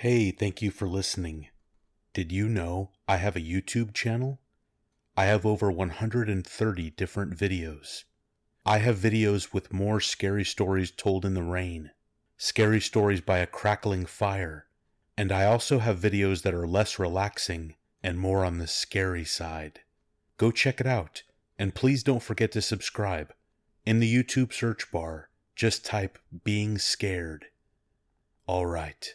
Hey, thank you for listening. Did you know I have a YouTube channel? I have over 130 different videos. I have videos with more scary stories told in the rain, scary stories by a crackling fire, and I also have videos that are less relaxing and more on the scary side. Go check it out, and please don't forget to subscribe. In the YouTube search bar, just type being scared. All right.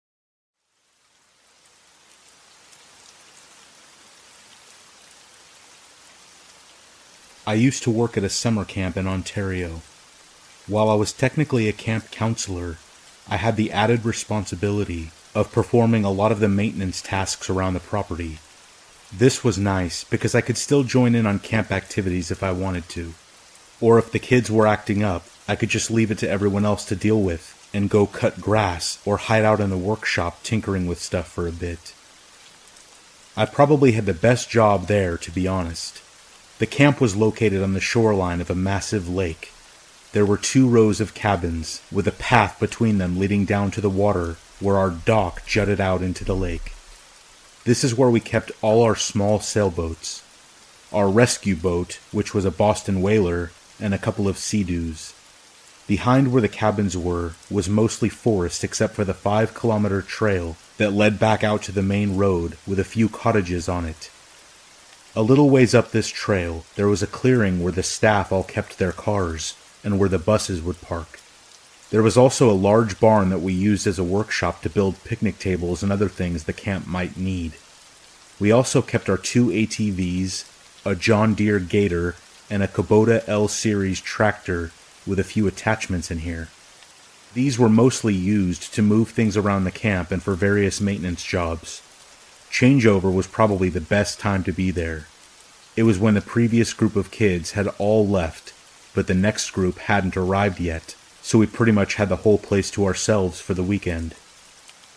I used to work at a summer camp in Ontario. While I was technically a camp counselor, I had the added responsibility of performing a lot of the maintenance tasks around the property. This was nice because I could still join in on camp activities if I wanted to. Or if the kids were acting up, I could just leave it to everyone else to deal with and go cut grass or hide out in the workshop tinkering with stuff for a bit. I probably had the best job there, to be honest. The camp was located on the shoreline of a massive lake. There were two rows of cabins, with a path between them leading down to the water where our dock jutted out into the lake. This is where we kept all our small sailboats. Our rescue boat, which was a Boston whaler, and a couple of sea-doos. Behind where the cabins were was mostly forest except for the five kilometer trail that led back out to the main road with a few cottages on it. A little ways up this trail, there was a clearing where the staff all kept their cars and where the buses would park. There was also a large barn that we used as a workshop to build picnic tables and other things the camp might need. We also kept our two ATVs, a John Deere Gator, and a Kubota L Series tractor with a few attachments in here. These were mostly used to move things around the camp and for various maintenance jobs. Changeover was probably the best time to be there. It was when the previous group of kids had all left, but the next group hadn't arrived yet, so we pretty much had the whole place to ourselves for the weekend.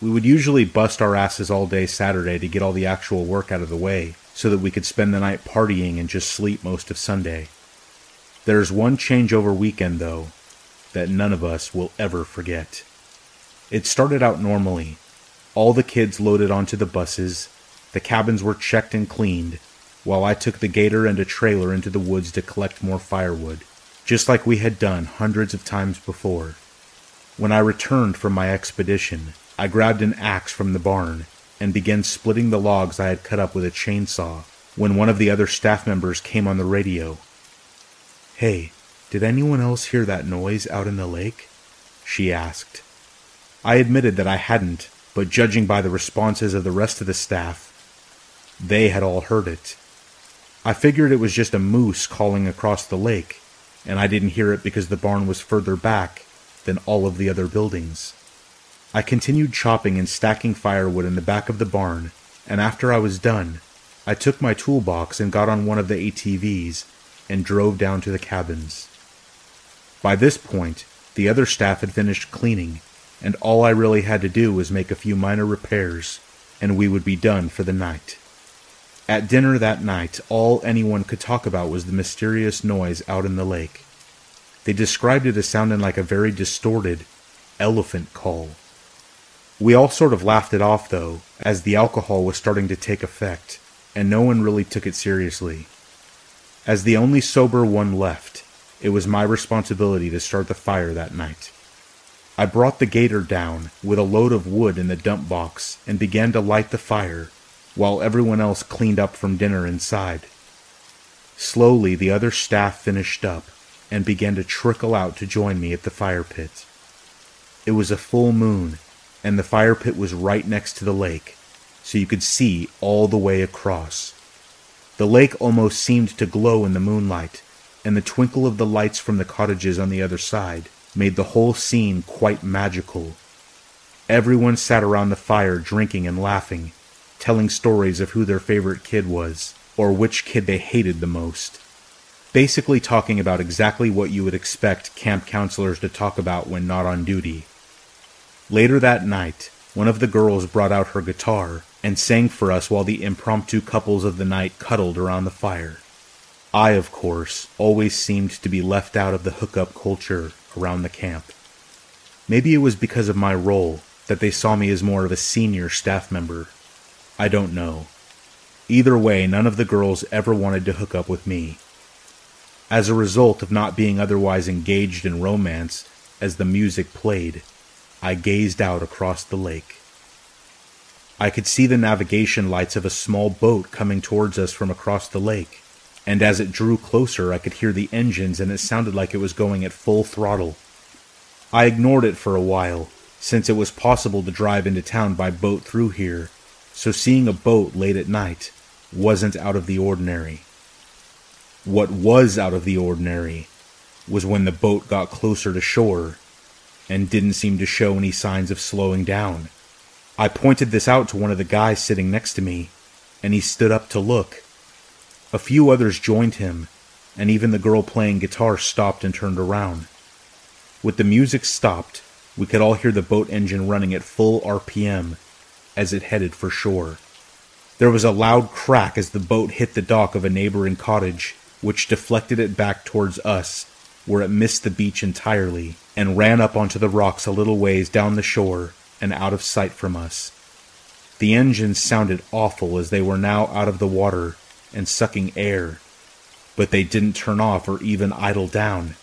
We would usually bust our asses all day Saturday to get all the actual work out of the way, so that we could spend the night partying and just sleep most of Sunday. There's one changeover weekend, though, that none of us will ever forget. It started out normally, all the kids loaded onto the buses, the cabins were checked and cleaned, while I took the gator and a trailer into the woods to collect more firewood, just like we had done hundreds of times before. When I returned from my expedition, I grabbed an axe from the barn and began splitting the logs I had cut up with a chainsaw when one of the other staff members came on the radio. Hey, did anyone else hear that noise out in the lake? She asked. I admitted that I hadn't, but judging by the responses of the rest of the staff, they had all heard it. I figured it was just a moose calling across the lake, and I didn't hear it because the barn was further back than all of the other buildings. I continued chopping and stacking firewood in the back of the barn, and after I was done, I took my toolbox and got on one of the ATVs and drove down to the cabins. By this point, the other staff had finished cleaning, and all I really had to do was make a few minor repairs, and we would be done for the night. At dinner that night, all anyone could talk about was the mysterious noise out in the lake. They described it as sounding like a very distorted elephant call. We all sort of laughed it off, though, as the alcohol was starting to take effect, and no one really took it seriously. As the only sober one left, it was my responsibility to start the fire that night. I brought the gator down with a load of wood in the dump box and began to light the fire while everyone else cleaned up from dinner inside. Slowly, the other staff finished up and began to trickle out to join me at the fire pit. It was a full moon, and the fire pit was right next to the lake, so you could see all the way across. The lake almost seemed to glow in the moonlight, and the twinkle of the lights from the cottages on the other side made the whole scene quite magical. Everyone sat around the fire drinking and laughing, telling stories of who their favorite kid was, or which kid they hated the most. Basically, talking about exactly what you would expect camp counselors to talk about when not on duty. Later that night, one of the girls brought out her guitar and sang for us while the impromptu couples of the night cuddled around the fire. I, of course, always seemed to be left out of the hookup culture around the camp. Maybe it was because of my role that they saw me as more of a senior staff member. I don't know. Either way, none of the girls ever wanted to hook up with me. As a result of not being otherwise engaged in romance as the music played, I gazed out across the lake. I could see the navigation lights of a small boat coming towards us from across the lake, and as it drew closer, I could hear the engines and it sounded like it was going at full throttle. I ignored it for a while, since it was possible to drive into town by boat through here, so seeing a boat late at night wasn't out of the ordinary. What was out of the ordinary was when the boat got closer to shore and didn't seem to show any signs of slowing down. I pointed this out to one of the guys sitting next to me, and he stood up to look. A few others joined him, and even the girl playing guitar stopped and turned around. With the music stopped, we could all hear the boat engine running at full RPM as it headed for shore. There was a loud crack as the boat hit the dock of a neighboring cottage, which deflected it back towards us, where it missed the beach entirely and ran up onto the rocks a little ways down the shore and out of sight from us. The engines sounded awful as they were now out of the water and sucking air, but they didn't turn off or even idle down.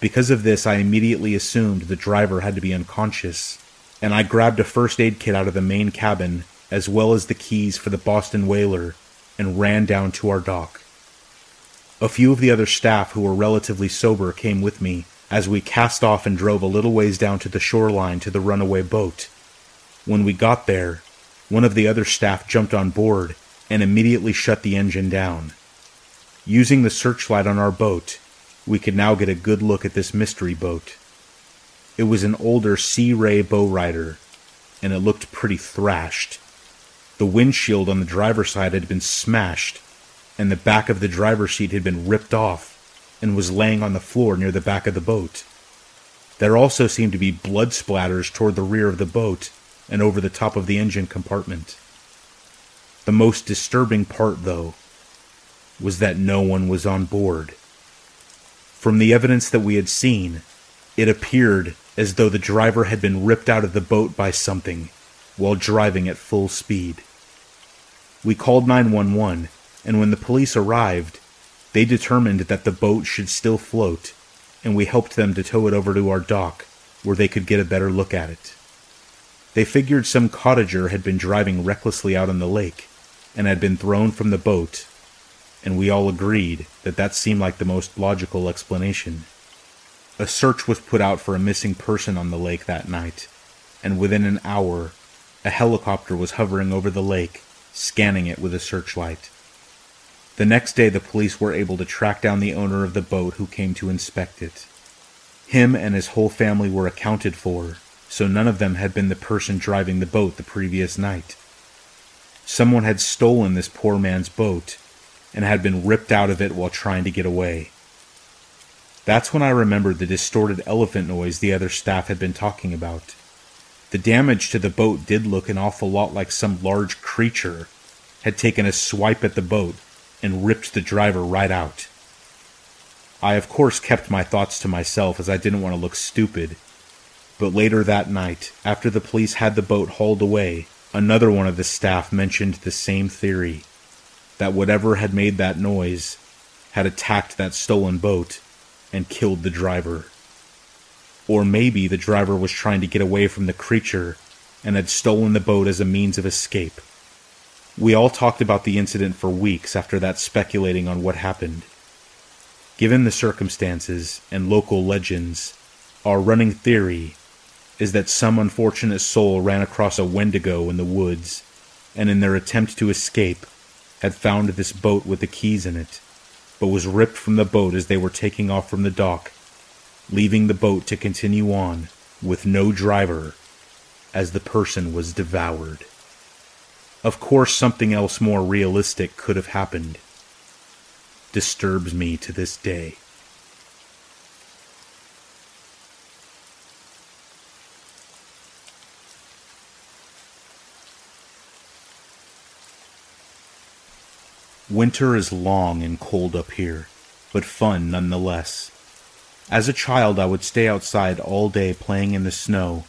Because of this, I immediately assumed the driver had to be unconscious, and I grabbed a first aid kit out of the main cabin, as well as the keys for the Boston whaler, and ran down to our dock. A few of the other staff who were relatively sober came with me as we cast off and drove a little ways down to the shoreline to the runaway boat. When we got there, one of the other staff jumped on board and immediately shut the engine down. Using the searchlight on our boat, we could now get a good look at this mystery boat. It was an older Sea Ray Bowrider, and it looked pretty thrashed. The windshield on the driver's side had been smashed, and the back of the driver's seat had been ripped off and was laying on the floor near the back of the boat. There also seemed to be blood splatters toward the rear of the boat and over the top of the engine compartment. The most disturbing part, though, was that no one was on board. From the evidence that we had seen, it appeared as though the driver had been ripped out of the boat by something while driving at full speed. We called 911, and when the police arrived, they determined that the boat should still float, and we helped them to tow it over to our dock where they could get a better look at it. They figured some cottager had been driving recklessly out on the lake and had been thrown from the boat and we all agreed that that seemed like the most logical explanation. A search was put out for a missing person on the lake that night, and within an hour, a helicopter was hovering over the lake, scanning it with a searchlight. The next day, the police were able to track down the owner of the boat who came to inspect it. Him and his whole family were accounted for, so none of them had been the person driving the boat the previous night. Someone had stolen this poor man's boat and had been ripped out of it while trying to get away. That's when I remembered the distorted elephant noise the other staff had been talking about. The damage to the boat did look an awful lot like some large creature had taken a swipe at the boat and ripped the driver right out. I, of course, kept my thoughts to myself as I didn't want to look stupid. But later that night, after the police had the boat hauled away, another one of the staff mentioned the same theory that whatever had made that noise had attacked that stolen boat and killed the driver. Or maybe the driver was trying to get away from the creature and had stolen the boat as a means of escape. We all talked about the incident for weeks after that, speculating on what happened. Given the circumstances and local legends, our running theory is that some unfortunate soul ran across a wendigo in the woods, and in their attempt to escape, had found this boat with the keys in it, but was ripped from the boat as they were taking off from the dock, leaving the boat to continue on with no driver as the person was devoured. Of course, something else more realistic could have happened. Disturbs me to this day. Winter is long and cold up here, but fun nonetheless. As a child, I would stay outside all day playing in the snow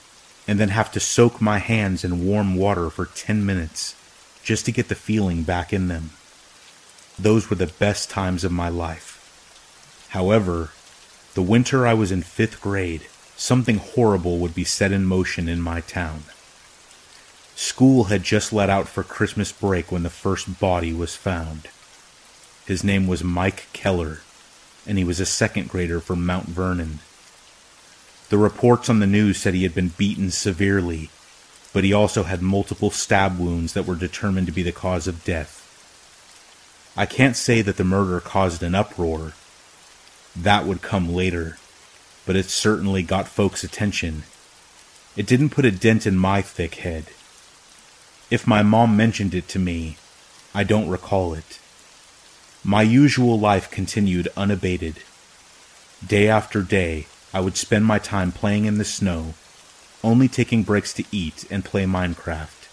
and then have to soak my hands in warm water for 10 minutes just to get the feeling back in them. Those were the best times of my life. However, the winter I was in fifth grade, something horrible would be set in motion in my town. School had just let out for Christmas break when the first body was found. His name was Mike Keller, and he was a second grader from Mount Vernon. The reports on the news said he had been beaten severely, but he also had multiple stab wounds that were determined to be the cause of death. I can't say that the murder caused an uproar. That would come later, but it certainly got folks' attention. It didn't put a dent in my thick head. If my mom mentioned it to me, I don't recall it. My usual life continued unabated. Day after day, I would spend my time playing in the snow, only taking breaks to eat and play Minecraft.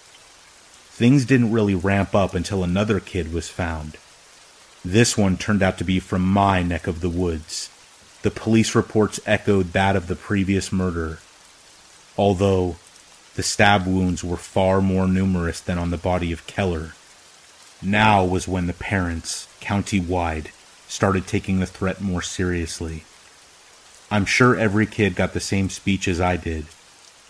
Things didn't really ramp up until another kid was found. This one turned out to be from my neck of the woods. The police reports echoed that of the previous murder, although the stab wounds were far more numerous than on the body of Keller. Now was when the parents, county-wide, started taking the threat more seriously. I'm sure every kid got the same speech as I did,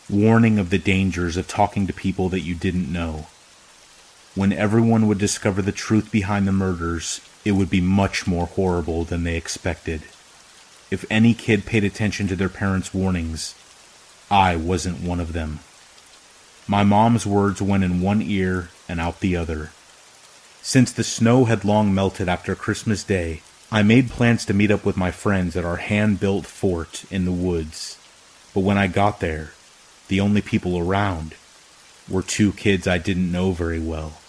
warning of the dangers of talking to people that you didn't know. When everyone would discover the truth behind the murders, it would be much more horrible than they expected. If any kid paid attention to their parents' warnings, I wasn't one of them. My mom's words went in one ear and out the other. Since the snow had long melted after Christmas Day, I made plans to meet up with my friends at our hand built fort in the woods. But when I got there, the only people around were two kids I didn't know very well.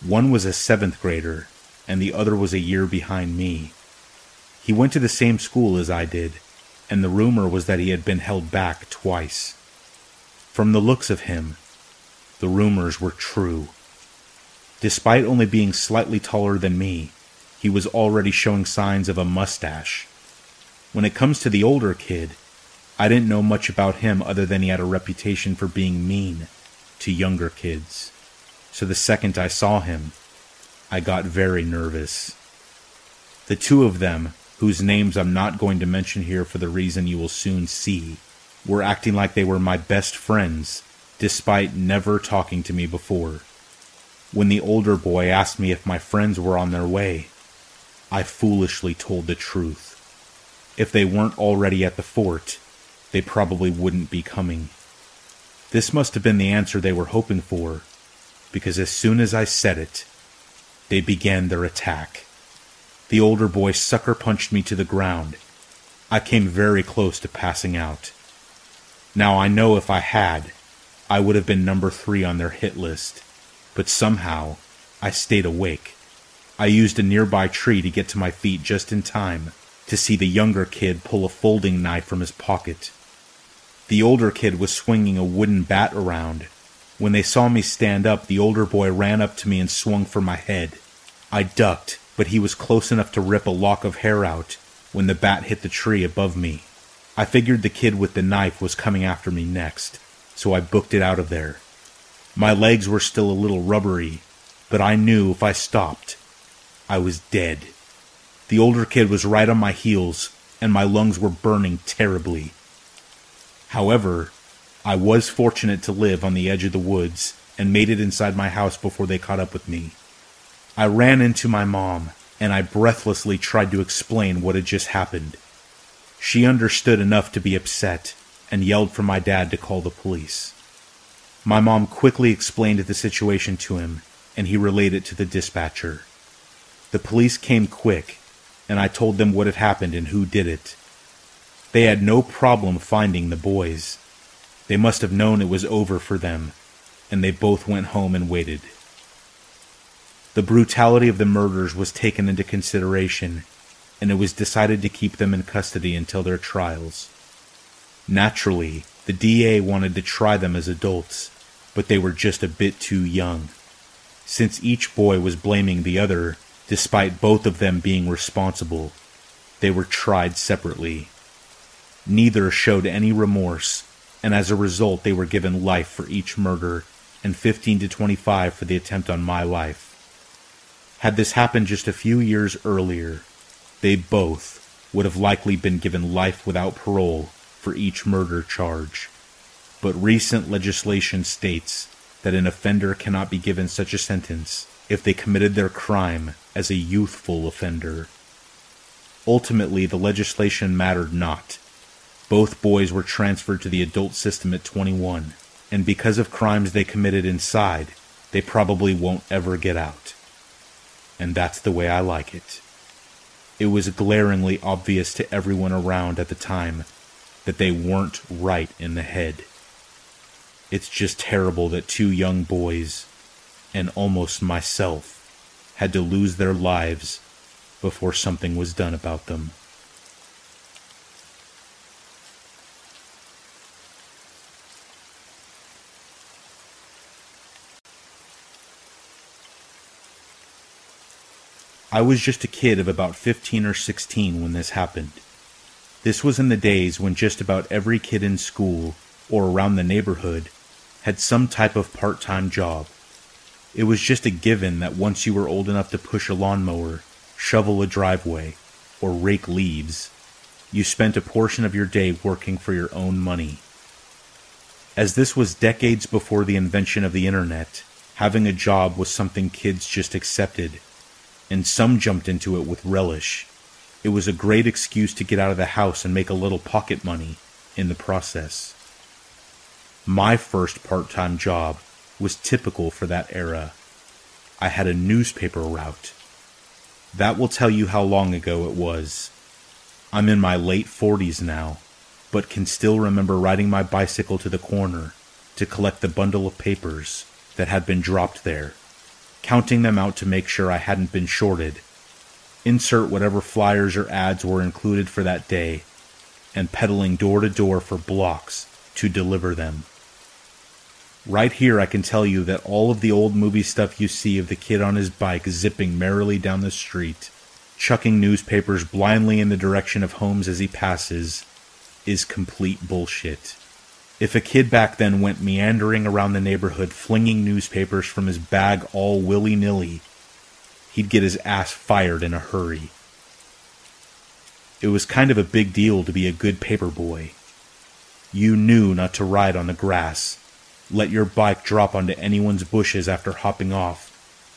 One was a seventh grader, and the other was a year behind me. He went to the same school as I did, and the rumor was that he had been held back twice. From the looks of him, the rumors were true. Despite only being slightly taller than me, he was already showing signs of a mustache. When it comes to the older kid, I didn't know much about him other than he had a reputation for being mean to younger kids. So the second I saw him, I got very nervous. The two of them, whose names I'm not going to mention here for the reason you will soon see, were acting like they were my best friends despite never talking to me before. When the older boy asked me if my friends were on their way, I foolishly told the truth. If they weren't already at the fort, they probably wouldn't be coming. This must have been the answer they were hoping for, because as soon as I said it, they began their attack. The older boy sucker punched me to the ground. I came very close to passing out. Now I know if I had, I would have been number three on their hit list, but somehow I stayed awake. I used a nearby tree to get to my feet just in time to see the younger kid pull a folding knife from his pocket. The older kid was swinging a wooden bat around. When they saw me stand up, the older boy ran up to me and swung for my head. I ducked, but he was close enough to rip a lock of hair out when the bat hit the tree above me. I figured the kid with the knife was coming after me next so I booked it out of there. My legs were still a little rubbery, but I knew if I stopped, I was dead. The older kid was right on my heels, and my lungs were burning terribly. However, I was fortunate to live on the edge of the woods and made it inside my house before they caught up with me. I ran into my mom, and I breathlessly tried to explain what had just happened. She understood enough to be upset, and yelled for my dad to call the police. My mom quickly explained the situation to him, and he relayed it to the dispatcher. The police came quick, and I told them what had happened and who did it. They had no problem finding the boys. They must have known it was over for them, and they both went home and waited. The brutality of the murders was taken into consideration, and it was decided to keep them in custody until their trials. Naturally, the DA wanted to try them as adults, but they were just a bit too young. Since each boy was blaming the other, despite both of them being responsible, they were tried separately. Neither showed any remorse, and as a result, they were given life for each murder and 15 to 25 for the attempt on my life. Had this happened just a few years earlier, they both would have likely been given life without parole for each murder charge. But recent legislation states that an offender cannot be given such a sentence if they committed their crime as a youthful offender. Ultimately, the legislation mattered not. Both boys were transferred to the adult system at 21, and because of crimes they committed inside, they probably won't ever get out and that's the way I like it. It was glaringly obvious to everyone around at the time that they weren't right in the head. It's just terrible that two young boys, and almost myself, had to lose their lives before something was done about them. I was just a kid of about 15 or 16 when this happened. This was in the days when just about every kid in school or around the neighborhood had some type of part time job. It was just a given that once you were old enough to push a lawnmower, shovel a driveway, or rake leaves, you spent a portion of your day working for your own money. As this was decades before the invention of the internet, having a job was something kids just accepted and some jumped into it with relish. It was a great excuse to get out of the house and make a little pocket money in the process. My first part time job was typical for that era. I had a newspaper route. That will tell you how long ago it was. I'm in my late 40s now, but can still remember riding my bicycle to the corner to collect the bundle of papers that had been dropped there counting them out to make sure I hadn't been shorted, insert whatever flyers or ads were included for that day, and pedaling door to door for blocks to deliver them. Right here, I can tell you that all of the old movie stuff you see of the kid on his bike zipping merrily down the street, chucking newspapers blindly in the direction of homes as he passes, is complete bullshit. If a kid back then went meandering around the neighborhood flinging newspapers from his bag all willy nilly, he'd get his ass fired in a hurry. It was kind of a big deal to be a good paper boy. You knew not to ride on the grass, let your bike drop onto anyone's bushes after hopping off,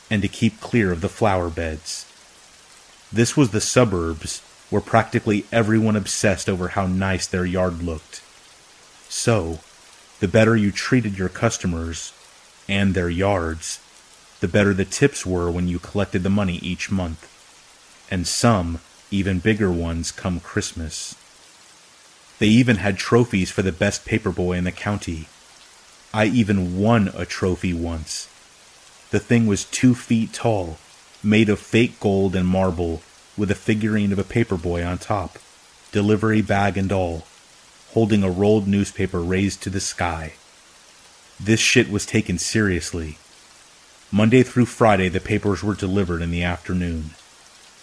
and to keep clear of the flower beds. This was the suburbs, where practically everyone obsessed over how nice their yard looked. So, the better you treated your customers and their yards, the better the tips were when you collected the money each month. And some, even bigger ones, come Christmas. They even had trophies for the best paperboy in the county. I even won a trophy once. The thing was two feet tall, made of fake gold and marble, with a figurine of a paperboy on top, delivery bag and all holding a rolled newspaper raised to the sky. This shit was taken seriously. Monday through Friday, the papers were delivered in the afternoon.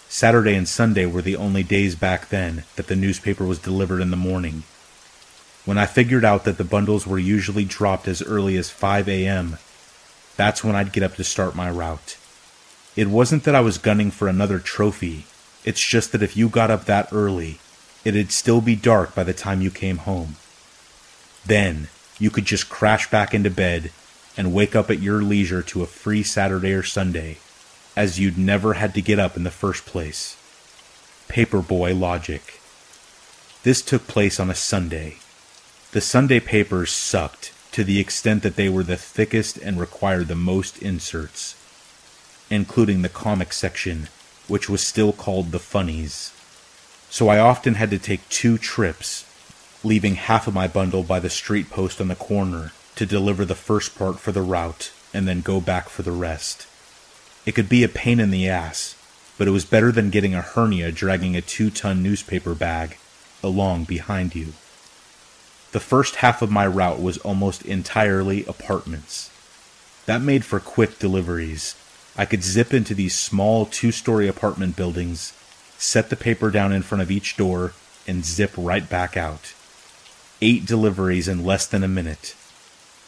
Saturday and Sunday were the only days back then that the newspaper was delivered in the morning. When I figured out that the bundles were usually dropped as early as 5 a.m., that's when I'd get up to start my route. It wasn't that I was gunning for another trophy, it's just that if you got up that early, it'd still be dark by the time you came home. Then you could just crash back into bed and wake up at your leisure to a free Saturday or Sunday, as you'd never had to get up in the first place. Paperboy logic. This took place on a Sunday. The Sunday papers sucked to the extent that they were the thickest and required the most inserts, including the comic section, which was still called the funnies so I often had to take two trips, leaving half of my bundle by the street post on the corner to deliver the first part for the route and then go back for the rest. It could be a pain in the ass, but it was better than getting a hernia dragging a two ton newspaper bag along behind you. The first half of my route was almost entirely apartments. That made for quick deliveries. I could zip into these small two story apartment buildings, set the paper down in front of each door, and zip right back out. Eight deliveries in less than a minute.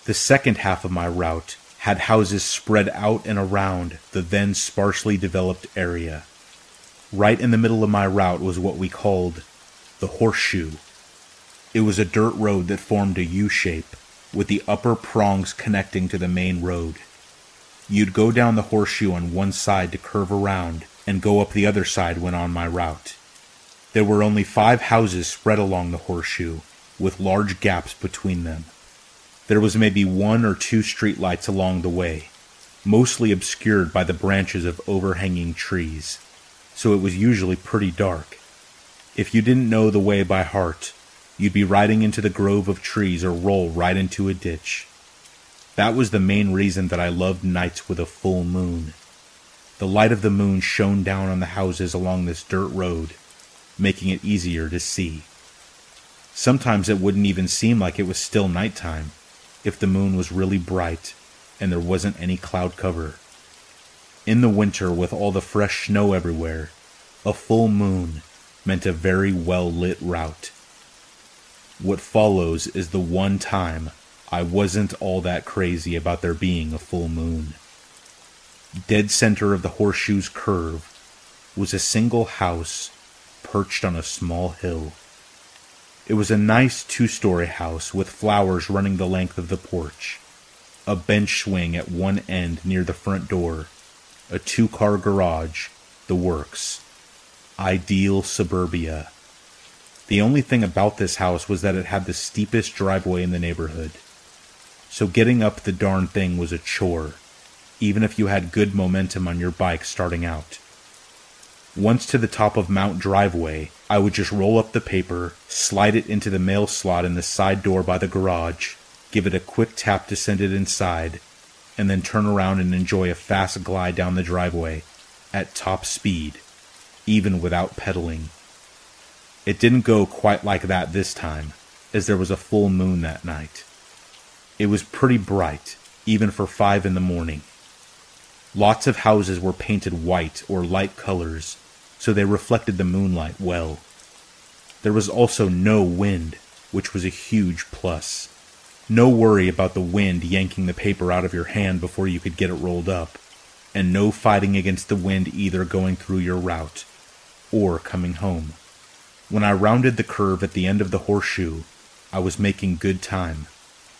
The second half of my route had houses spread out and around the then sparsely developed area. Right in the middle of my route was what we called the horseshoe. It was a dirt road that formed a U shape, with the upper prongs connecting to the main road. You'd go down the horseshoe on one side to curve around and go up the other side when on my route. There were only five houses spread along the horseshoe, with large gaps between them. There was maybe one or two street lights along the way, mostly obscured by the branches of overhanging trees, so it was usually pretty dark. If you didn't know the way by heart, you'd be riding into the grove of trees or roll right into a ditch. That was the main reason that I loved nights with a full moon. The light of the moon shone down on the houses along this dirt road, making it easier to see. Sometimes it wouldn't even seem like it was still nighttime if the moon was really bright and there wasn't any cloud cover. In the winter, with all the fresh snow everywhere, a full moon meant a very well lit route. What follows is the one time I wasn't all that crazy about there being a full moon. Dead center of the horseshoe's curve was a single house perched on a small hill. It was a nice two story house with flowers running the length of the porch, a bench swing at one end near the front door, a two car garage, the works ideal suburbia. The only thing about this house was that it had the steepest driveway in the neighborhood. So getting up the darn thing was a chore, even if you had good momentum on your bike starting out. Once to the top of Mount Driveway, I would just roll up the paper, slide it into the mail slot in the side door by the garage, give it a quick tap to send it inside, and then turn around and enjoy a fast glide down the driveway at top speed even without pedaling. It didn't go quite like that this time, as there was a full moon that night. It was pretty bright, even for five in the morning. Lots of houses were painted white or light colors, so they reflected the moonlight well. There was also no wind, which was a huge plus. No worry about the wind yanking the paper out of your hand before you could get it rolled up, and no fighting against the wind either going through your route or coming home. When I rounded the curve at the end of the horseshoe, I was making good time.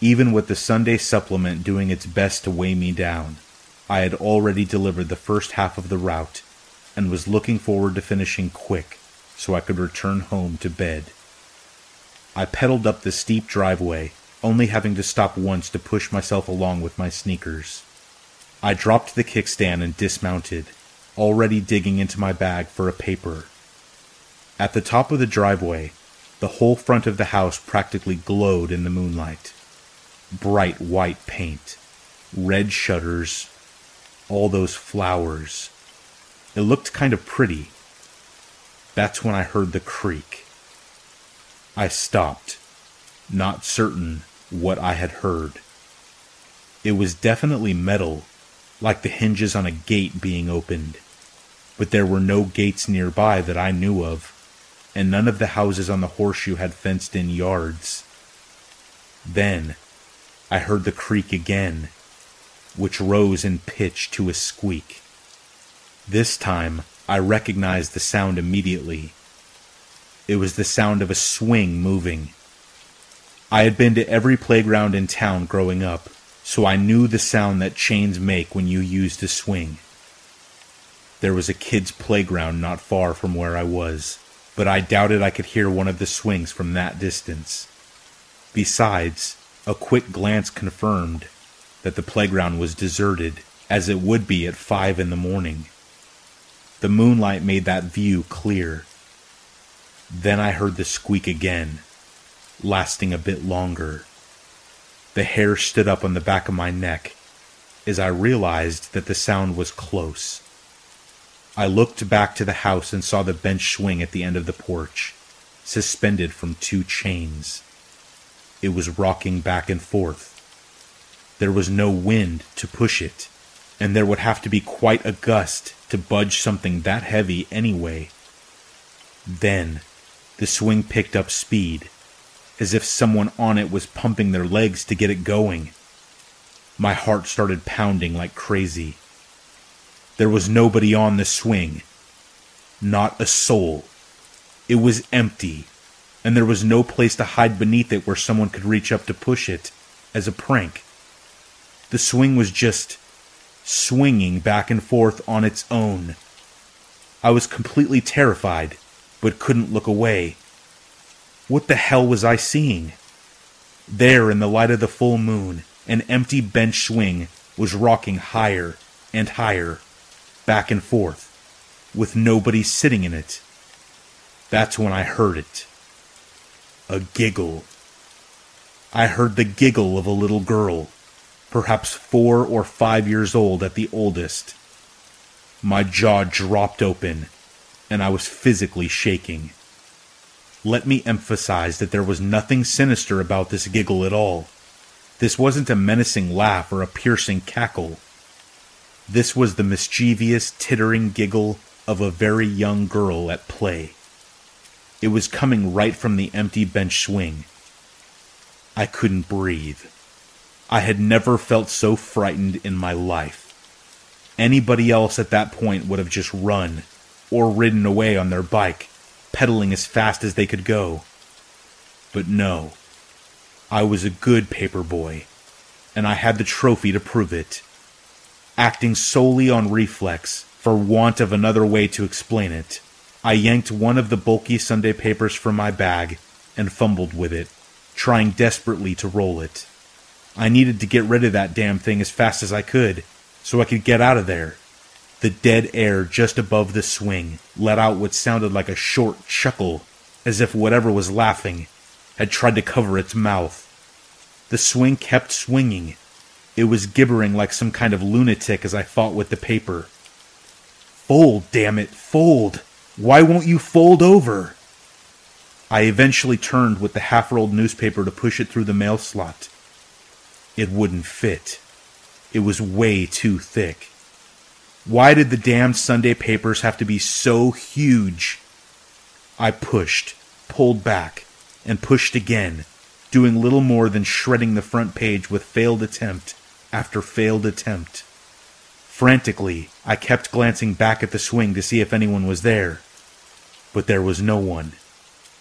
Even with the Sunday supplement doing its best to weigh me down, I had already delivered the first half of the route and was looking forward to finishing quick so I could return home to bed. I pedaled up the steep driveway, only having to stop once to push myself along with my sneakers. I dropped the kickstand and dismounted, already digging into my bag for a paper. At the top of the driveway, the whole front of the house practically glowed in the moonlight. Bright white paint, red shutters, all those flowers. It looked kind of pretty. That's when I heard the creak. I stopped, not certain what I had heard. It was definitely metal, like the hinges on a gate being opened but there were no gates nearby that I knew of, and none of the houses on the horseshoe had fenced in yards. Then I heard the creak again, which rose in pitch to a squeak. This time I recognized the sound immediately. It was the sound of a swing moving. I had been to every playground in town growing up, so I knew the sound that chains make when you use a swing. There was a kid's playground not far from where I was, but I doubted I could hear one of the swings from that distance. Besides, a quick glance confirmed that the playground was deserted, as it would be at five in the morning. The moonlight made that view clear. Then I heard the squeak again, lasting a bit longer. The hair stood up on the back of my neck, as I realized that the sound was close. I looked back to the house and saw the bench swing at the end of the porch, suspended from two chains. It was rocking back and forth. There was no wind to push it, and there would have to be quite a gust to budge something that heavy anyway. Then, the swing picked up speed, as if someone on it was pumping their legs to get it going. My heart started pounding like crazy. There was nobody on the swing. Not a soul. It was empty, and there was no place to hide beneath it where someone could reach up to push it as a prank. The swing was just swinging back and forth on its own. I was completely terrified, but couldn't look away. What the hell was I seeing? There, in the light of the full moon, an empty bench swing was rocking higher and higher, back and forth, with nobody sitting in it. That's when I heard it. A giggle. I heard the giggle of a little girl, perhaps four or five years old at the oldest. My jaw dropped open, and I was physically shaking. Let me emphasize that there was nothing sinister about this giggle at all. This wasn't a menacing laugh or a piercing cackle. This was the mischievous, tittering giggle of a very young girl at play. It was coming right from the empty bench swing. I couldn't breathe. I had never felt so frightened in my life. Anybody else at that point would have just run or ridden away on their bike pedaling as fast as they could go. But no, I was a good paper boy, and I had the trophy to prove it. Acting solely on reflex, for want of another way to explain it, I yanked one of the bulky Sunday papers from my bag and fumbled with it, trying desperately to roll it. I needed to get rid of that damn thing as fast as I could, so I could get out of there. The dead air just above the swing let out what sounded like a short chuckle, as if whatever was laughing had tried to cover its mouth. The swing kept swinging. It was gibbering like some kind of lunatic as I fought with the paper. Fold, damn it, fold! Why won't you fold over? I eventually turned with the half rolled newspaper to push it through the mail slot. It wouldn't fit. It was way too thick. Why did the damn Sunday papers have to be so huge? I pushed, pulled back, and pushed again, doing little more than shredding the front page with failed attempt after failed attempt. Frantically, I kept glancing back at the swing to see if anyone was there. But there was no one.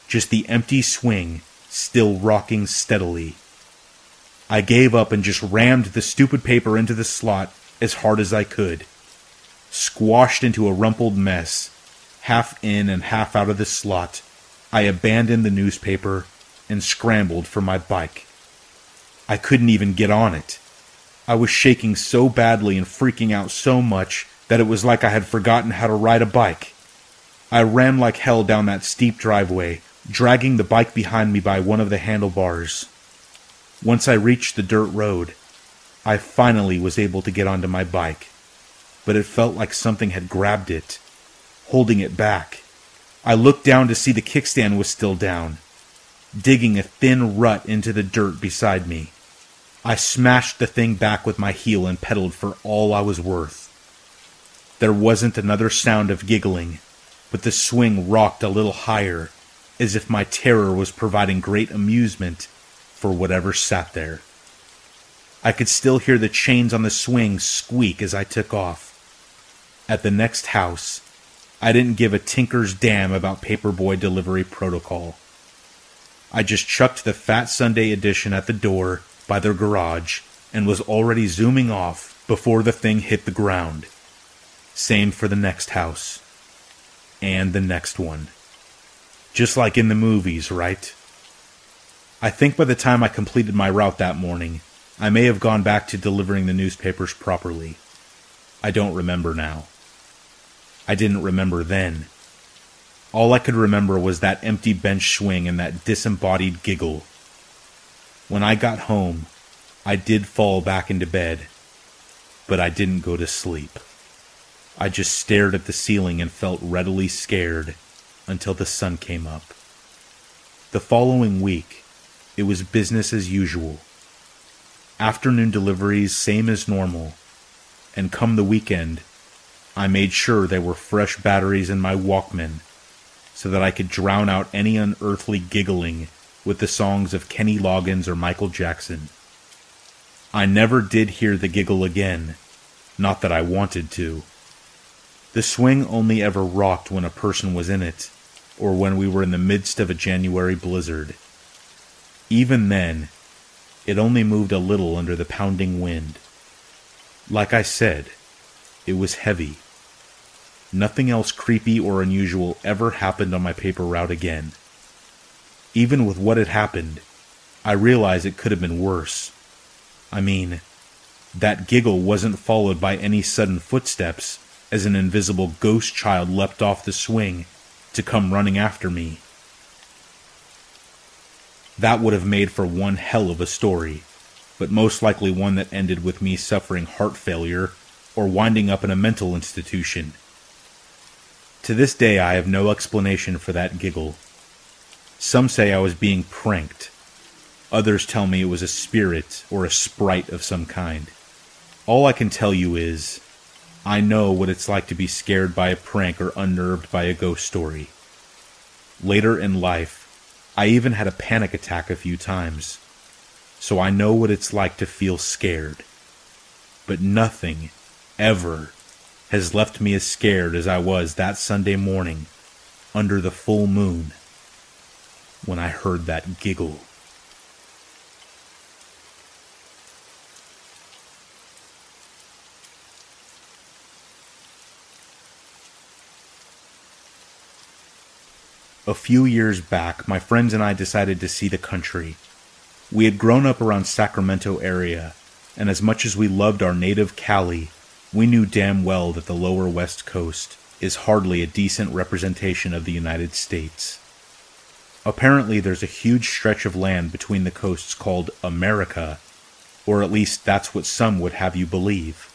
Just the empty swing, still rocking steadily. I gave up and just rammed the stupid paper into the slot as hard as I could squashed into a rumpled mess, half in and half out of the slot, I abandoned the newspaper and scrambled for my bike. I couldn't even get on it. I was shaking so badly and freaking out so much that it was like I had forgotten how to ride a bike. I ran like hell down that steep driveway, dragging the bike behind me by one of the handlebars. Once I reached the dirt road, I finally was able to get onto my bike but it felt like something had grabbed it, holding it back. I looked down to see the kickstand was still down, digging a thin rut into the dirt beside me. I smashed the thing back with my heel and pedaled for all I was worth. There wasn't another sound of giggling, but the swing rocked a little higher, as if my terror was providing great amusement for whatever sat there. I could still hear the chains on the swing squeak as I took off at the next house, I didn't give a tinker's damn about paperboy delivery protocol. I just chucked the Fat Sunday edition at the door by their garage and was already zooming off before the thing hit the ground. Same for the next house. And the next one. Just like in the movies, right? I think by the time I completed my route that morning, I may have gone back to delivering the newspapers properly. I don't remember now. I didn't remember then. All I could remember was that empty bench swing and that disembodied giggle. When I got home, I did fall back into bed. but I didn't go to sleep. I just stared at the ceiling and felt readily scared until the sun came up. The following week, it was business as usual. Afternoon deliveries, same as normal. And come the weekend, I made sure there were fresh batteries in my Walkman so that I could drown out any unearthly giggling with the songs of Kenny Loggins or Michael Jackson. I never did hear the giggle again, not that I wanted to. The swing only ever rocked when a person was in it, or when we were in the midst of a January blizzard. Even then, it only moved a little under the pounding wind. Like I said, it was heavy. Nothing else creepy or unusual ever happened on my paper route again. Even with what had happened, I realized it could have been worse. I mean, that giggle wasn't followed by any sudden footsteps as an invisible ghost child leapt off the swing to come running after me. That would have made for one hell of a story, but most likely one that ended with me suffering heart failure or winding up in a mental institution. To this day, I have no explanation for that giggle. Some say I was being pranked. Others tell me it was a spirit or a sprite of some kind. All I can tell you is, I know what it's like to be scared by a prank or unnerved by a ghost story. Later in life, I even had a panic attack a few times, so I know what it's like to feel scared. But nothing, ever, has left me as scared as I was that Sunday morning under the full moon when I heard that giggle. A few years back, my friends and I decided to see the country. We had grown up around Sacramento area, and as much as we loved our native Cali, we knew damn well that the lower west coast is hardly a decent representation of the United States. Apparently, there's a huge stretch of land between the coasts called America, or at least that's what some would have you believe.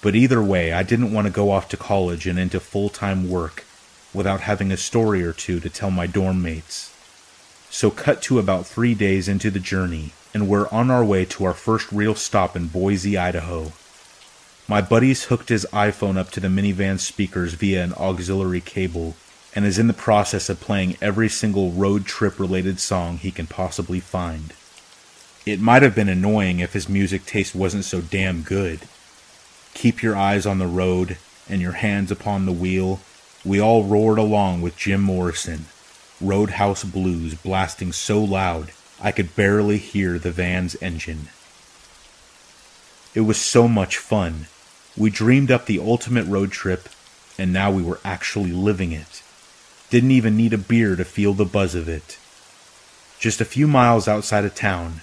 But either way, I didn't want to go off to college and into full time work without having a story or two to tell my dorm mates. So, cut to about three days into the journey, and we're on our way to our first real stop in Boise, Idaho. My buddy's hooked his iPhone up to the minivan speakers via an auxiliary cable and is in the process of playing every single road trip related song he can possibly find. It might have been annoying if his music taste wasn't so damn good. Keep your eyes on the road and your hands upon the wheel we all roared along with Jim Morrison, Roadhouse Blues blasting so loud I could barely hear the van's engine. It was so much fun. We dreamed up the ultimate road trip, and now we were actually living it. Didn't even need a beer to feel the buzz of it. Just a few miles outside of town,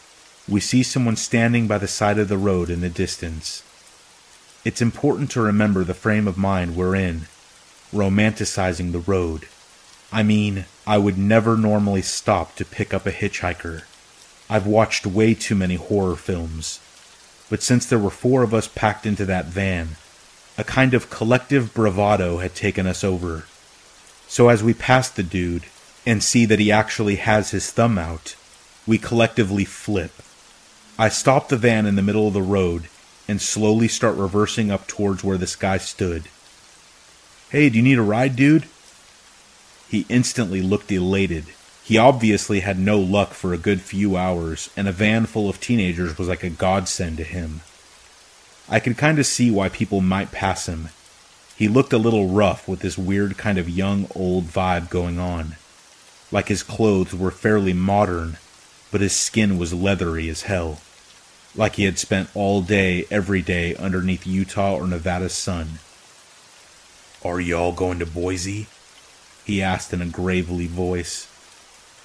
we see someone standing by the side of the road in the distance. It's important to remember the frame of mind we're in romanticizing the road. I mean, I would never normally stop to pick up a hitchhiker. I've watched way too many horror films. But since there were four of us packed into that van, a kind of collective bravado had taken us over. So as we pass the dude and see that he actually has his thumb out, we collectively flip. I stop the van in the middle of the road and slowly start reversing up towards where this guy stood. Hey, do you need a ride, dude? He instantly looked elated. He obviously had no luck for a good few hours, and a van full of teenagers was like a godsend to him. I could kind of see why people might pass him. He looked a little rough with this weird kind of young old vibe going on. Like his clothes were fairly modern, but his skin was leathery as hell. Like he had spent all day, every day, underneath Utah or Nevada's sun. Are y'all going to Boise? He asked in a gravely voice.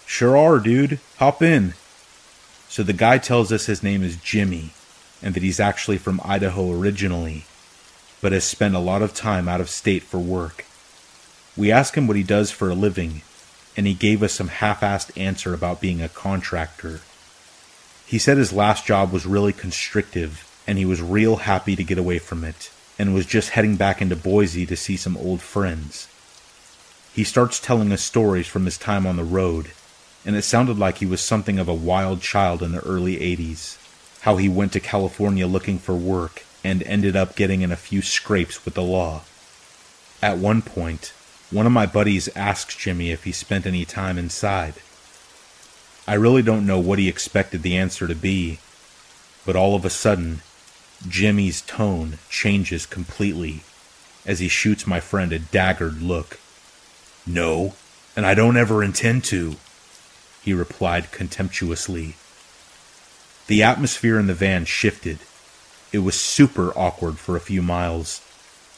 Sure are, dude. Hop in. So the guy tells us his name is Jimmy, and that he's actually from Idaho originally, but has spent a lot of time out of state for work. We ask him what he does for a living, and he gave us some half assed answer about being a contractor. He said his last job was really constrictive, and he was real happy to get away from it, and was just heading back into Boise to see some old friends. He starts telling us stories from his time on the road, and it sounded like he was something of a wild child in the early 80s. How he went to California looking for work and ended up getting in a few scrapes with the law. At one point, one of my buddies asked Jimmy if he spent any time inside. I really don't know what he expected the answer to be, but all of a sudden, Jimmy's tone changes completely as he shoots my friend a daggered look. No, and I don't ever intend to, he replied contemptuously. The atmosphere in the van shifted. It was super awkward for a few miles,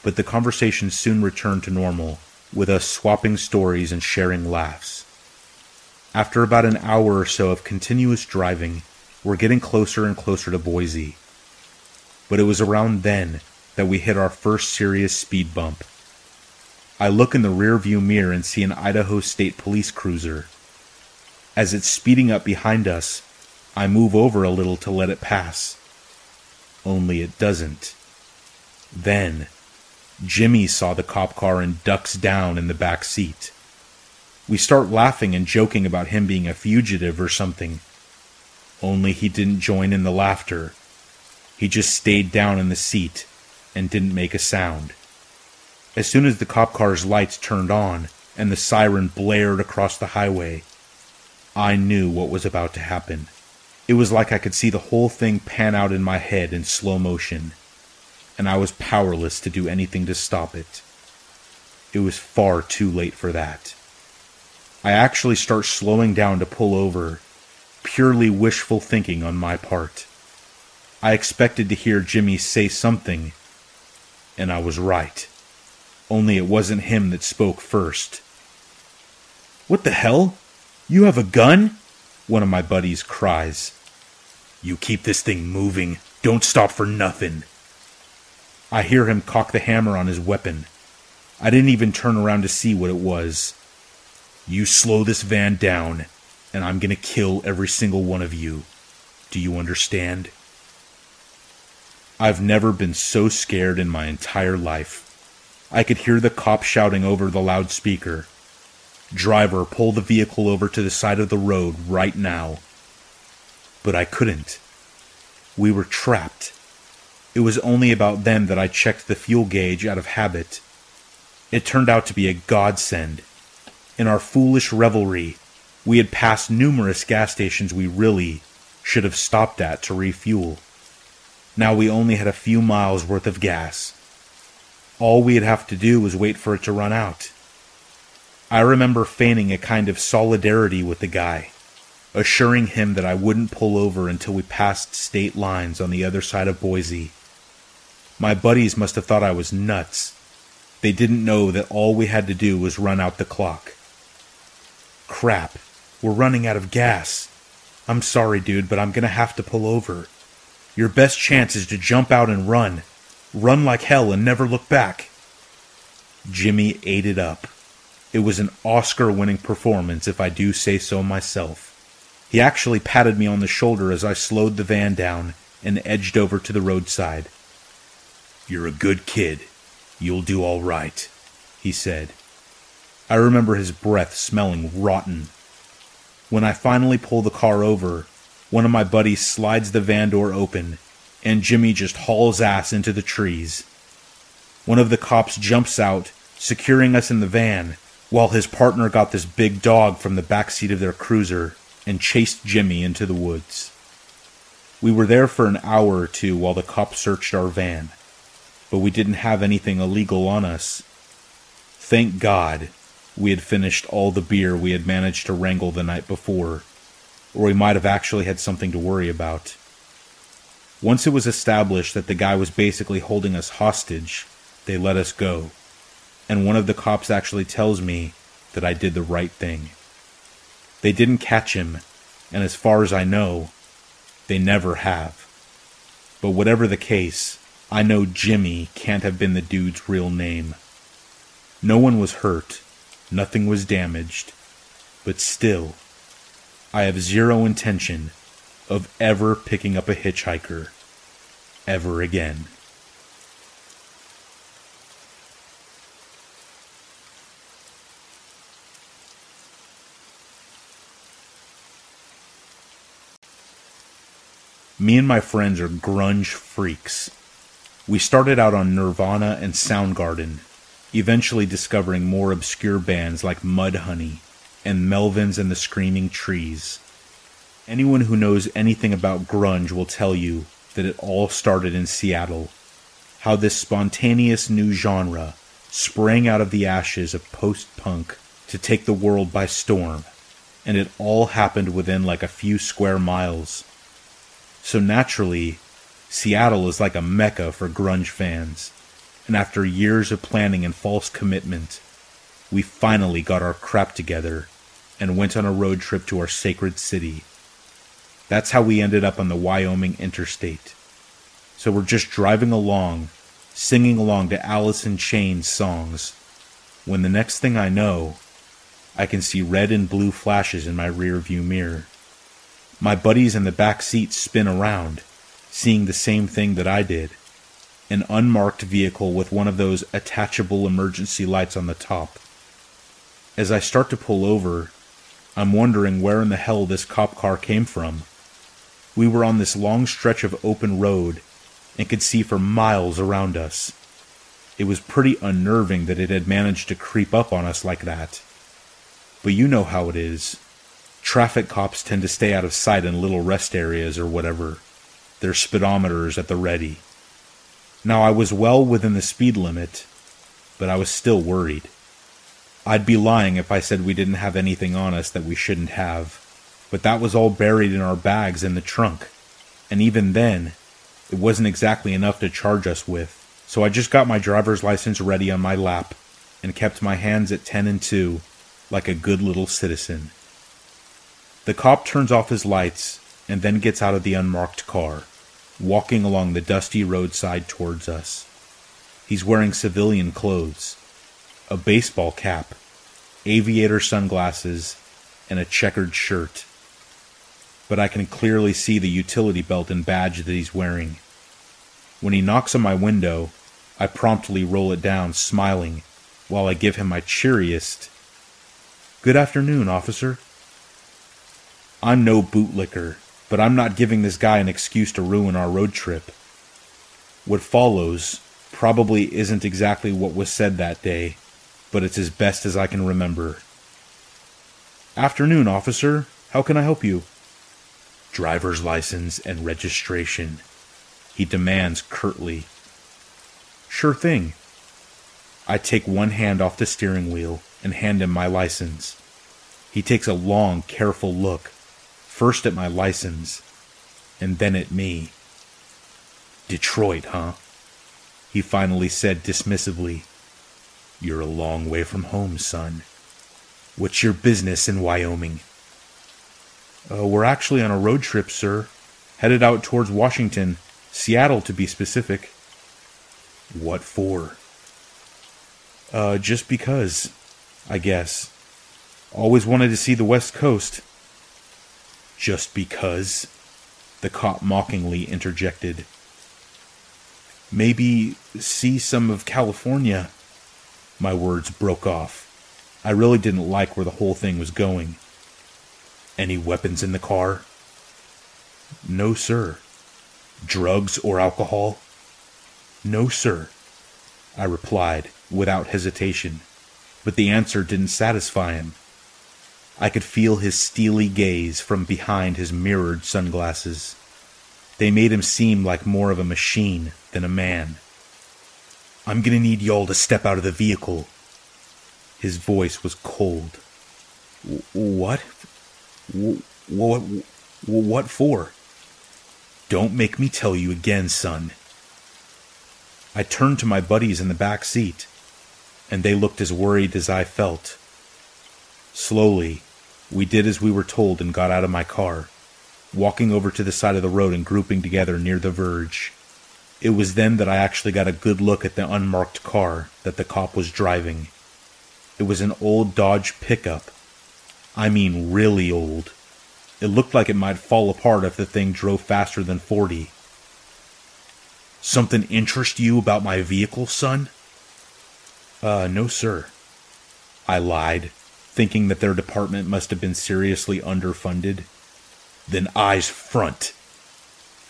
but the conversation soon returned to normal, with us swapping stories and sharing laughs. After about an hour or so of continuous driving, we're getting closer and closer to Boise. But it was around then that we hit our first serious speed bump. I look in the rearview mirror and see an Idaho State Police cruiser. As it's speeding up behind us, I move over a little to let it pass. Only it doesn't. Then, Jimmy saw the cop car and ducks down in the back seat. We start laughing and joking about him being a fugitive or something. Only he didn't join in the laughter. He just stayed down in the seat and didn't make a sound. As soon as the cop car's lights turned on and the siren blared across the highway, I knew what was about to happen. It was like I could see the whole thing pan out in my head in slow motion, and I was powerless to do anything to stop it. It was far too late for that. I actually start slowing down to pull over, purely wishful thinking on my part. I expected to hear Jimmy say something, and I was right only it wasn't him that spoke first. What the hell? You have a gun? One of my buddies cries. You keep this thing moving. Don't stop for nothing. I hear him cock the hammer on his weapon. I didn't even turn around to see what it was. You slow this van down, and I'm gonna kill every single one of you. Do you understand? I've never been so scared in my entire life. I could hear the cop shouting over the loudspeaker Driver, pull the vehicle over to the side of the road right now. But I couldn't. We were trapped. It was only about then that I checked the fuel gauge out of habit. It turned out to be a godsend. In our foolish revelry, we had passed numerous gas stations we really should have stopped at to refuel. Now we only had a few miles worth of gas. All we'd have to do was wait for it to run out. I remember feigning a kind of solidarity with the guy, assuring him that I wouldn't pull over until we passed state lines on the other side of Boise. My buddies must have thought I was nuts. They didn't know that all we had to do was run out the clock. Crap, we're running out of gas. I'm sorry, dude, but I'm gonna have to pull over. Your best chance is to jump out and run run like hell and never look back. Jimmy ate it up. It was an Oscar winning performance, if I do say so myself. He actually patted me on the shoulder as I slowed the van down and edged over to the roadside. You're a good kid. You'll do all right, he said. I remember his breath smelling rotten. When I finally pulled the car over, one of my buddies slides the van door open and Jimmy just hauls ass into the trees. One of the cops jumps out, securing us in the van, while his partner got this big dog from the back seat of their cruiser and chased Jimmy into the woods. We were there for an hour or two while the cops searched our van, but we didn't have anything illegal on us. Thank God we had finished all the beer we had managed to wrangle the night before, or we might have actually had something to worry about. Once it was established that the guy was basically holding us hostage, they let us go. And one of the cops actually tells me that I did the right thing. They didn't catch him, and as far as I know, they never have. But whatever the case, I know Jimmy can't have been the dude's real name. No one was hurt, nothing was damaged, but still, I have zero intention of ever picking up a hitchhiker ever again. Me and my friends are grunge freaks. We started out on Nirvana and Soundgarden, eventually discovering more obscure bands like Mudhoney and Melvins and the Screaming Trees. Anyone who knows anything about grunge will tell you that it all started in Seattle. How this spontaneous new genre sprang out of the ashes of post punk to take the world by storm, and it all happened within like a few square miles. So naturally, Seattle is like a mecca for grunge fans. And after years of planning and false commitment, we finally got our crap together and went on a road trip to our sacred city. That's how we ended up on the Wyoming interstate. So we're just driving along, singing along to Alice in Chains songs, when the next thing I know, I can see red and blue flashes in my rearview mirror. My buddies in the back seat spin around, seeing the same thing that I did an unmarked vehicle with one of those attachable emergency lights on the top. As I start to pull over, I'm wondering where in the hell this cop car came from. We were on this long stretch of open road and could see for miles around us. It was pretty unnerving that it had managed to creep up on us like that. But you know how it is. Traffic cops tend to stay out of sight in little rest areas or whatever, their speedometers at the ready. Now, I was well within the speed limit, but I was still worried. I'd be lying if I said we didn't have anything on us that we shouldn't have, but that was all buried in our bags in the trunk, and even then, it wasn't exactly enough to charge us with, so I just got my driver's license ready on my lap and kept my hands at 10 and 2 like a good little citizen. The cop turns off his lights and then gets out of the unmarked car, walking along the dusty roadside towards us. He's wearing civilian clothes, a baseball cap, aviator sunglasses, and a checkered shirt. But I can clearly see the utility belt and badge that he's wearing. When he knocks on my window, I promptly roll it down, smiling, while I give him my cheeriest, Good afternoon, officer. I'm no bootlicker, but I'm not giving this guy an excuse to ruin our road trip. What follows probably isn't exactly what was said that day, but it's as best as I can remember. Afternoon, officer. How can I help you? Driver's license and registration. He demands curtly. Sure thing. I take one hand off the steering wheel and hand him my license. He takes a long, careful look first at my license, and then at me. Detroit, huh? He finally said dismissively. You're a long way from home, son. What's your business in Wyoming? Uh, we're actually on a road trip, sir. Headed out towards Washington, Seattle to be specific. What for? Uh, just because, I guess. Always wanted to see the West Coast. Just because? The cop mockingly interjected. Maybe see some of California. My words broke off. I really didn't like where the whole thing was going. Any weapons in the car? No, sir. Drugs or alcohol? No, sir. I replied without hesitation, but the answer didn't satisfy him. I could feel his steely gaze from behind his mirrored sunglasses. They made him seem like more of a machine than a man. I'm gonna need y'all to step out of the vehicle. His voice was cold. What? What? What for? Don't make me tell you again, son. I turned to my buddies in the back seat, and they looked as worried as I felt. Slowly, we did as we were told and got out of my car, walking over to the side of the road and grouping together near the verge. It was then that I actually got a good look at the unmarked car that the cop was driving. It was an old Dodge pickup. I mean, really old. It looked like it might fall apart if the thing drove faster than 40. Something interest you about my vehicle, son? Uh, no, sir. I lied, thinking that their department must have been seriously underfunded. Then eyes front.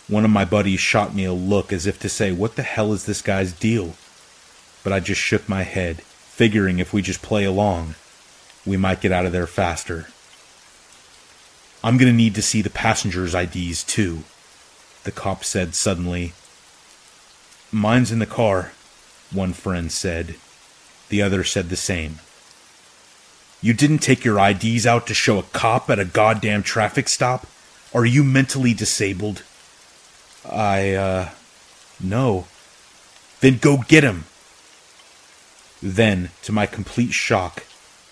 One of my buddies shot me a look as if to say, What the hell is this guy's deal? But I just shook my head, figuring if we just play along, we might get out of there faster. I'm gonna need to see the passengers' IDs too, the cop said suddenly. Mine's in the car, one friend said. The other said the same. You didn't take your IDs out to show a cop at a goddamn traffic stop? Are you mentally disabled? I, uh, no. Then go get him. Then, to my complete shock,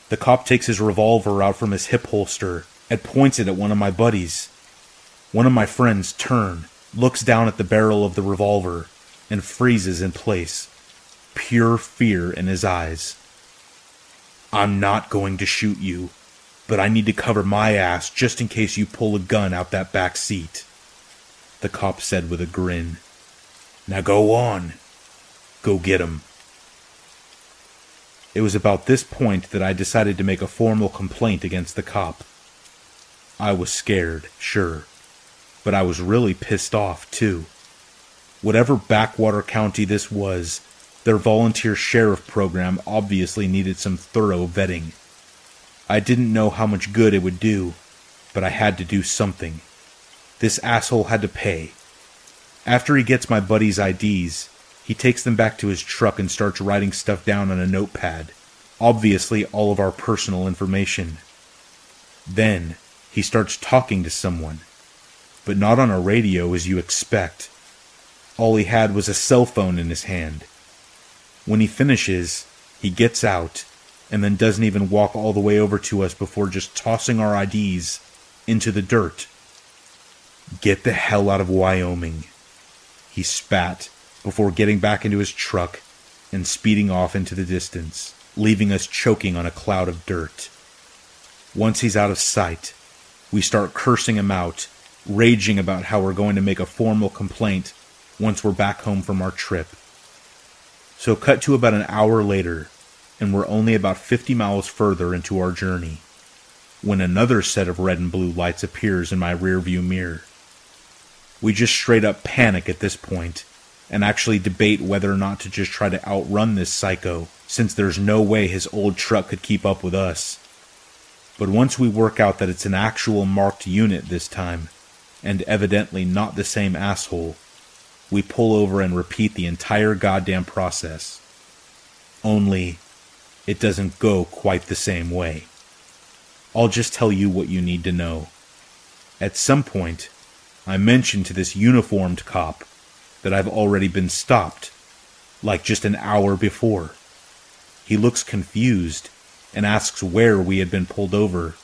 the cop takes his revolver out from his hip holster and points it at one of my buddies. One of my friends turn, looks down at the barrel of the revolver, and freezes in place, pure fear in his eyes. I'm not going to shoot you, but I need to cover my ass just in case you pull a gun out that back seat. The cop said with a grin. Now go on. Go get him. It was about this point that I decided to make a formal complaint against the cop. I was scared, sure, but I was really pissed off, too. Whatever backwater county this was, their volunteer sheriff program obviously needed some thorough vetting. I didn't know how much good it would do, but I had to do something. This asshole had to pay. After he gets my buddy's IDs, he takes them back to his truck and starts writing stuff down on a notepad. Obviously, all of our personal information. Then, he starts talking to someone. But not on a radio as you expect. All he had was a cell phone in his hand. When he finishes, he gets out and then doesn't even walk all the way over to us before just tossing our IDs into the dirt. Get the hell out of Wyoming. He spat before getting back into his truck and speeding off into the distance, leaving us choking on a cloud of dirt. Once he's out of sight, we start cursing him out, raging about how we're going to make a formal complaint once we're back home from our trip. So, cut to about an hour later, and we're only about 50 miles further into our journey when another set of red and blue lights appears in my rearview mirror. We just straight up panic at this point and actually debate whether or not to just try to outrun this psycho, since there's no way his old truck could keep up with us. But once we work out that it's an actual marked unit this time, and evidently not the same asshole, we pull over and repeat the entire goddamn process. Only, it doesn't go quite the same way. I'll just tell you what you need to know. At some point, I mentioned to this uniformed cop that I've already been stopped, like just an hour before. He looks confused and asks where we had been pulled over.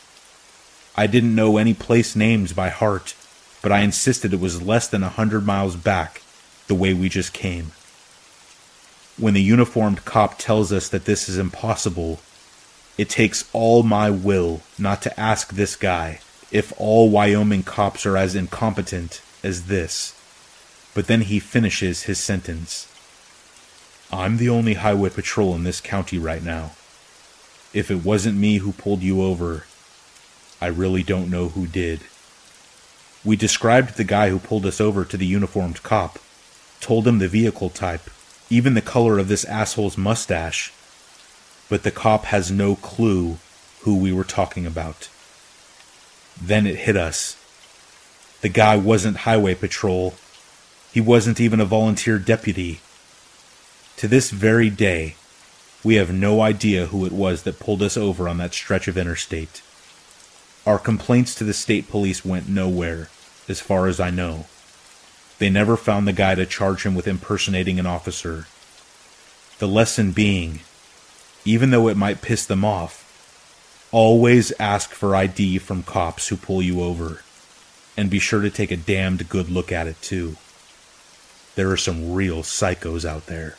I didn't know any place names by heart, but I insisted it was less than a hundred miles back, the way we just came. When the uniformed cop tells us that this is impossible, it takes all my will not to ask this guy if all Wyoming cops are as incompetent as this. But then he finishes his sentence. I'm the only highway patrol in this county right now. If it wasn't me who pulled you over, I really don't know who did. We described the guy who pulled us over to the uniformed cop, told him the vehicle type, even the color of this asshole's mustache, but the cop has no clue who we were talking about. Then it hit us. The guy wasn't highway patrol, he wasn't even a volunteer deputy. To this very day, we have no idea who it was that pulled us over on that stretch of interstate. Our complaints to the state police went nowhere, as far as I know. They never found the guy to charge him with impersonating an officer. The lesson being, even though it might piss them off, always ask for ID from cops who pull you over, and be sure to take a damned good look at it too there are some real psychos out there.